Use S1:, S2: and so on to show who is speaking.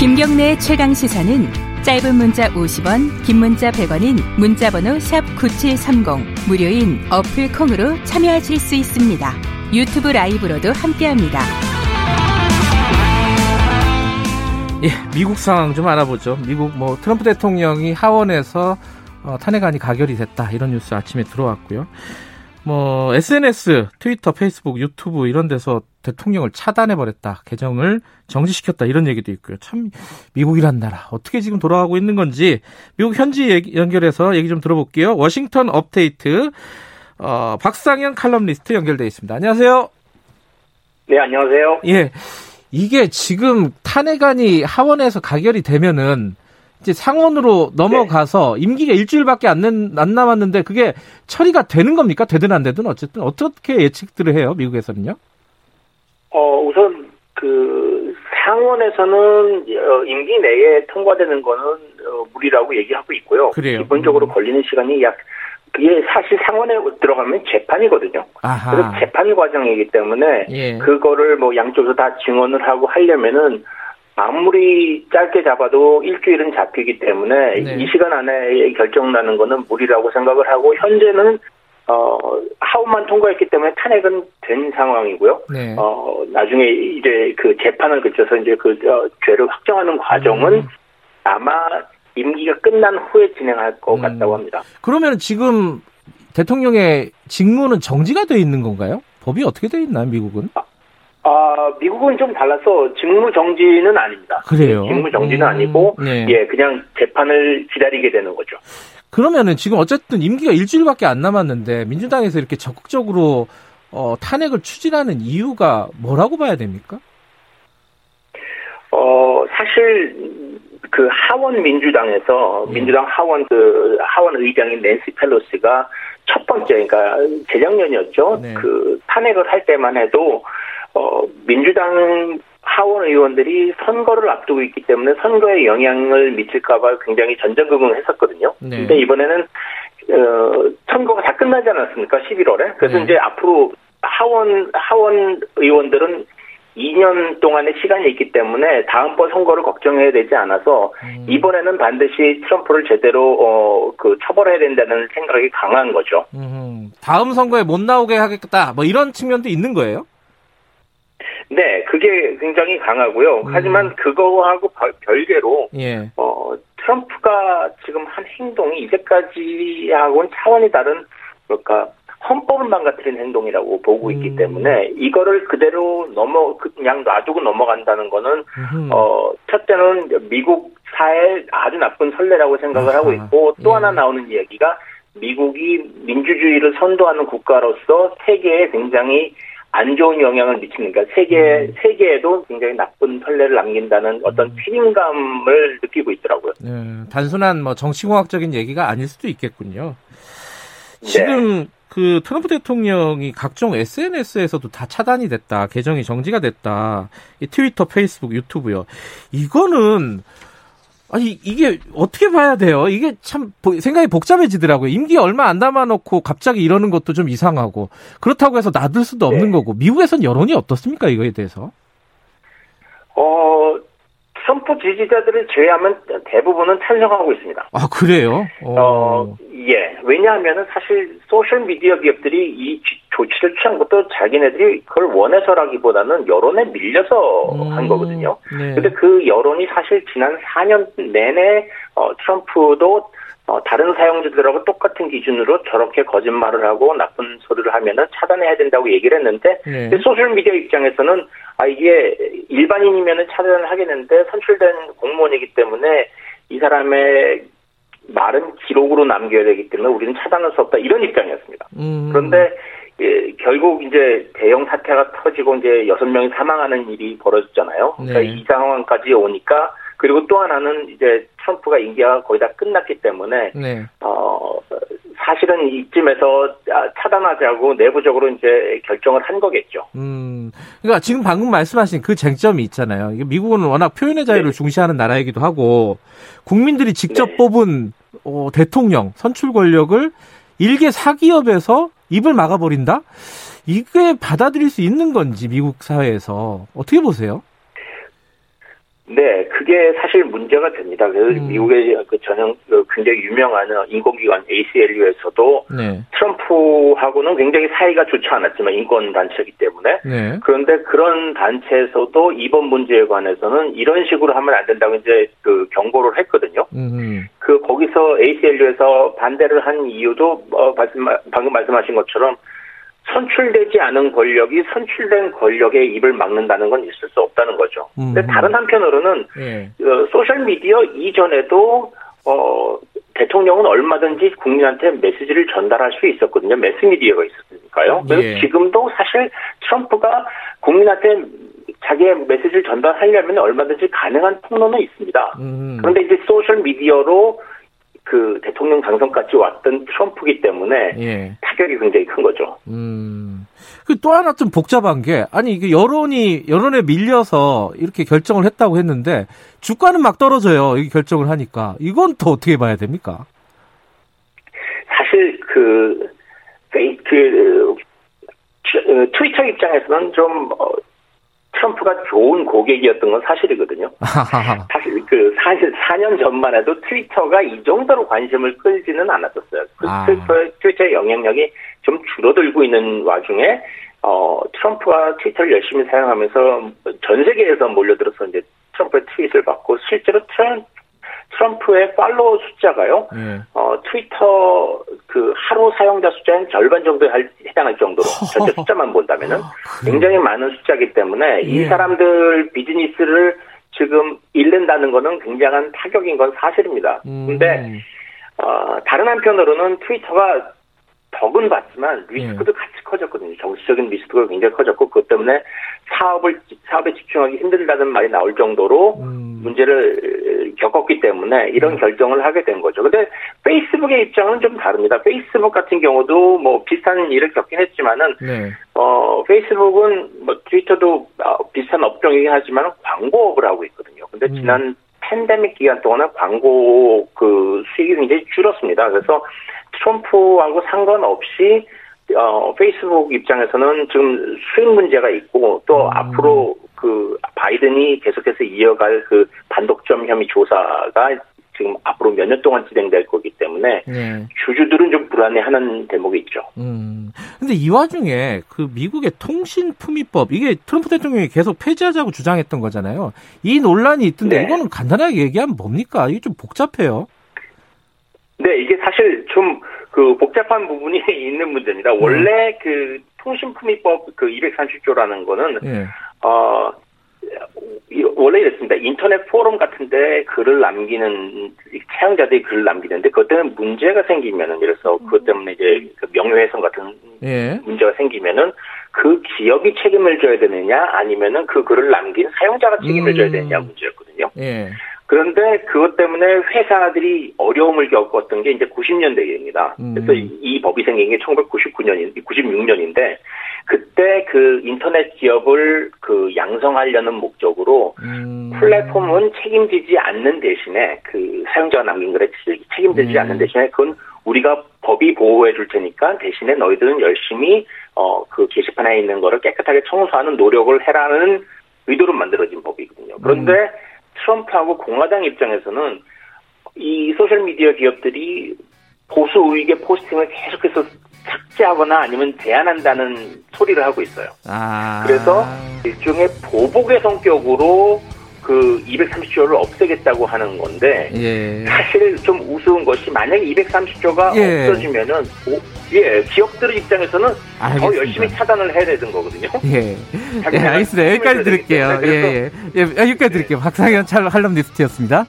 S1: 김경래의 최강 시사는 짧은 문자 50원, 긴 문자 100원인 문자번호 샵9730 무료인 어플 콩으로 참여하실 수 있습니다. 유튜브 라이브로도 함께합니다.
S2: 예, 미국 상황 좀 알아보죠. 미국 뭐 트럼프 대통령이 하원에서 어, 탄핵안이 가결이 됐다 이런 뉴스 아침에 들어왔고요. 뭐 SNS, 트위터, 페이스북, 유튜브 이런 데서 대통령을 차단해 버렸다. 계정을 정지시켰다. 이런 얘기도 있고요. 참 미국이란 나라 어떻게 지금 돌아가고 있는 건지 미국 현지 얘기, 연결해서 얘기 좀 들어볼게요. 워싱턴 업데이트 어, 박상현 칼럼니스트 연결돼 있습니다. 안녕하세요.
S3: 네, 안녕하세요.
S2: 예. 이게 지금 탄핵안이 하원에서 가결이 되면은 이제 상원으로 넘어가서 네. 임기가 일주일밖에 안, 안 남았는데 그게 처리가 되는 겁니까? 되든 안 되든 어쨌든 어떻게 예측들을 해요? 미국에서는요?
S3: 어, 우선 그 상원에서는 어, 임기 내에 통과되는 거는 어, 무리라고 얘기하고 있고요.
S2: 그래요.
S3: 기본적으로 음. 걸리는 시간이 약 그게 사실 상원에 들어가면 재판이거든요.
S2: 아하.
S3: 그래서 재판 과정이기 때문에
S2: 예.
S3: 그거를 뭐 양쪽에서 다 증언을 하고 하려면은 아무리 짧게 잡아도 일주일은 잡히기 때문에
S2: 네.
S3: 이 시간 안에 결정 나는 거는 무리라고 생각을 하고 현재는 어 하원만 통과했기 때문에 탄핵은 된 상황이고요.
S2: 네.
S3: 어 나중에 이제 그 재판을 거쳐서 이제 그 어, 죄를 확정하는 과정은 음. 아마 임기가 끝난 후에 진행할 것 음. 같다고 합니다.
S2: 그러면 지금 대통령의 직무는 정지가 돼 있는 건가요? 법이 어떻게 돼 있나요, 미국은?
S3: 아, 아, 미국은 좀 달라서 직무 정지는 아닙니다.
S2: 그래요.
S3: 직무 정지는
S2: 음,
S3: 아니고
S2: 네.
S3: 예, 그냥 재판을 기다리게 되는 거죠.
S2: 그러면은 지금 어쨌든 임기가 일주일밖에 안 남았는데 민주당에서 이렇게 적극적으로 어, 탄핵을 추진하는 이유가 뭐라고 봐야 됩니까?
S3: 어, 사실 그 하원 민주당에서 예. 민주당 하원 그 하원 의장인 낸시 펠로시가 첫 번째 그러니까 재작년이었죠.
S2: 네.
S3: 그 탄핵을 할 때만 해도 어, 민주당 하원 의원들이 선거를 앞두고 있기 때문에 선거에 영향을 미칠까봐 굉장히 전전긍긍 했었거든요.
S2: 네.
S3: 근데 이번에는 어, 선거가 다 끝나지 않았습니까? 11월에. 그래서
S2: 네.
S3: 이제 앞으로 하원 하원 의원들은 2년 동안의 시간이 있기 때문에 다음번 선거를 걱정해야 되지 않아서 음. 이번에는 반드시 트럼프를 제대로 어, 그 처벌해야 된다는 생각이 강한 거죠.
S2: 음. 다음 선거에 못 나오게 하겠다. 뭐 이런 측면도 있는 거예요?
S3: 네, 그게 굉장히 강하고요.
S2: 음.
S3: 하지만 그거하고 별 개로
S2: 예.
S3: 어, 트럼프가 지금 한 행동이 이제까지하고는 차원이 다른 뭘까 헌법을 망가뜨린 행동이라고 보고
S2: 음.
S3: 있기 때문에 이거를 그대로 넘어 그냥 놔두고 넘어간다는 거는
S2: 음흠.
S3: 어 첫째는 미국 사회 아주 나쁜 선례라고 생각을
S2: 아하.
S3: 하고 있고 또
S2: 예.
S3: 하나 나오는 이야기가 미국이 민주주의를 선도하는 국가로서 세계에 굉장히 안 좋은 영향을 미치는 그러니까 세계
S2: 음.
S3: 세계에도 굉장히 나쁜 선례를 남긴다는 어떤
S2: 음.
S3: 책임감을 느끼고 있더라고요.
S2: 네, 단순한 뭐 정치공학적인 얘기가 아닐 수도 있겠군요.
S3: 네.
S2: 지금 그 트럼프 대통령이 각종 SNS에서도 다 차단이 됐다, 계정이 정지가 됐다. 이 트위터, 페이스북, 유튜브요. 이거는 아니 이게 어떻게 봐야 돼요? 이게 참 생각이 복잡해지더라고요. 임기 얼마 안 남아놓고 갑자기 이러는 것도 좀 이상하고 그렇다고 해서 놔둘 수도 없는
S3: 네.
S2: 거고 미국에선 여론이 어떻습니까 이거에 대해서?
S3: 어 트럼프 지지자들을 제외하면 대부분은 찬성하고 있습니다.
S2: 아 그래요?
S3: 어, 예. 왜냐하면은 사실 소셜 미디어 기업들이 이 지- 조치를 취한 것도 자기네들이 그걸 원해서라기보다는 여론에 밀려서
S2: 음,
S3: 한 거거든요.
S2: 네.
S3: 근데 그 여론이 사실 지난 4년 내내 어, 트럼프도 어, 다른 사용자들하고 똑같은 기준으로 저렇게 거짓말을 하고 나쁜 소리를 하면은 차단해야 된다고 얘기를 했는데
S2: 네.
S3: 소셜 미디어 입장에서는 아 이게 일반인이면은 차단을 하겠는데 선출된 공무원이기 때문에 이 사람의 말은 기록으로 남겨야 되기 때문에 우리는 차단할 수 없다 이런 입장이었습니다.
S2: 음.
S3: 그런데 예, 결국 이제 대형 사태가 터지고 이제 여섯 명이 사망하는 일이 벌어졌잖아요. 그러니까
S2: 네.
S3: 이 상황까지 오니까 그리고 또 하나는 이제 트럼프가 임기가 거의 다 끝났기 때문에
S2: 네.
S3: 어 사실은 이쯤에서 아, 차단하자고 내부적으로 이제 결정을 한 거겠죠.
S2: 음, 그러니까 지금 방금 말씀하신 그 쟁점이 있잖아요. 미국은 워낙 표현의 자유를
S3: 네.
S2: 중시하는 나라이기도 하고 국민들이 직접
S3: 네.
S2: 뽑은 어, 대통령 선출 권력을 일개 사기업에서 입을 막아버린다? 이게 받아들일 수 있는 건지 미국 사회에서 어떻게 보세요?
S3: 네, 그게 사실 문제가 됩니다. 그래서 음. 미국의 그 전형 그 굉장히 유명한 인권기관 ACLU에서도 네. 트럼프하고는 굉장히 사이가 좋지 않았지만 인권 단체이기 때문에 네. 그런데 그런 단체에서도 이번 문제에 관해서는 이런 식으로 하면 안 된다고 이제 그 경고를 했거든요. 음. 그 거기서 ACLU에서 반대를 한 이유도 어, 말씀 방금 말씀하신 것처럼 선출되지 않은 권력이 선출된 권력의 입을 막는다는 건 있을 수 없다는 거죠. 음. 근데 다른 한편으로는 예. 어, 소셜 미디어 이전에도 어, 대통령은 얼마든지 국민한테 메시지를 전달할 수 있었거든요. 매스미디어가 있었으니까요. 예. 지금도 사실 트럼프가 국민한테 자기의 메시지를 전달하려면 얼마든지 가능한 통로는 있습니다. 음. 그런데 이제 소셜 미디어로 그 대통령 당선까지 왔던 트럼프기 때문에 예. 타격이 굉장히 큰 거죠. 음.
S2: 그또 하나 좀 복잡한 게 아니 이게 여론이 여론에 밀려서 이렇게 결정을 했다고 했는데 주가는 막 떨어져요. 이 결정을 하니까 이건 또 어떻게 봐야 됩니까?
S3: 사실 그 페이 그 어, 트위터 입장에서는 좀 어, 트럼프가 좋은 고객이었던 건 사실이거든요. 사실 그 사실 4년 전만 해도 트위터가 이 정도로 관심을 끌지는 않았었어요. 그 아. 트위터, 트위터의 영향력이 좀 줄어들고 있는 와중에 어, 트럼프가 트위터를 열심히 사용하면서 전 세계에서 몰려들어서 이제 트럼프의 트윗을 받고 실제로 트럼, 트럼프의 팔로워 숫자가요. 네. 어, 트위터 그 하루 사용자 숫자의 절반 정도에 해당할 정도로 전체 숫자만 본다면은 아, 굉장히 많은 숫자이기 때문에 예. 이 사람들 비즈니스를 지금 잃는다는 거는 굉장한 타격인 건 사실입니다. 음. 근데 어, 다른 한편으로는 트위터가 덕은 받지만 리스크도 예. 같이 커졌거든요. 정치적인 리스크가 굉장히 커졌고 그것 때문에 사업을 사업에 집중하기 힘들다는 말이 나올 정도로 음. 문제를 겪었기 때문에 이런 음. 결정을 하게 된 거죠. 근데 페이스북의 입장은 좀 다릅니다. 페이스북 같은 경우도 뭐 비슷한 일을 겪긴 했지만은 네. 어 페이스북은 뭐 트위터도 어, 비슷한 업종이긴 하지만 광고업을 하고 있거든요. 근데 음. 지난 팬데믹 기간 동안은 광고 그 수익이 굉장히 줄었습니다. 그래서 트럼프하고 상관없이 어, 페이스북 입장에서는 지금 수익 문제가 있고 또 음. 앞으로 그 바이든이 계속해서 이어갈 그 반독점 혐의 조사가 지금 앞으로 몇 년 동안 진행될 거기 때문에 네. 주주들은 좀 불안해하는 대목이 있죠. 음.
S2: 근데 이 와중에 그 미국의 통신품위법 이게 트럼프 대통령이 계속 폐지하자고 주장했던 거잖아요. 이 논란이 있던데 네. 이거는 간단하게 얘기하면 뭡니까? 이게 좀 복잡해요.
S3: 네, 좀그 복잡한 부분이 있는 문제입니다. 원래 음. 그 통신품위법 그 230조라는 거는 네. 어 원래 이랬습니다. 인터넷 포럼 같은데 글을 남기는 사용자들이 글을 남기는데 그것 때문에 문제가 생기면은 그래서 그것 때문에 이제 그 명예훼손 같은 예. 문제가 생기면은 그 기업이 책임을 져야 되느냐 아니면은 그 글을 남긴 사용자가 책임을 음. 져야 되느냐 문제였거든요. 예. 그런데 그것 때문에 회사들이 어려움을 겪었던 게 이제 90년대입니다. 음. 그래서 이, 이, 법이 생긴 게 1999년인, 96년인데 그때 그 인터넷 기업을 그 양성하려는 목적으로 음. 플랫폼은 책임지지 않는 대신에 그 사용자가 남긴 글에 책임지지 음. 않는 대신에 그건 우리가 법이 보호해 줄 테니까 대신에 너희들은 열심히 어 그 게시판에 있는 거를 깨끗하게 청소하는 노력을 해라는 의도로 만들어진 법이거든요. 그런데 음. 트럼프하고 공화당 입장에서는 이 소셜미디어 기업들이 보수 우익의 포스팅을 계속해서 삭제하거나 아니면 제한한다는 소리를 하고 있어요. 아. 그래서 일종의 보복의 성격으로 그 230조를 없애겠다고 하는 건데 예. 사실 좀 우스운 것이 만약에 230조가 예. 없어지면은 예 기업들 입장에서는 알겠습니다. 더 열심히 차단을 해야 되는 거거든요.
S2: 예, 예 알겠습니다. 여기까지 드릴게요. 예, 예, 예, 여기까지 드릴게요. 박상현 찰 할럼 리스트였습니다.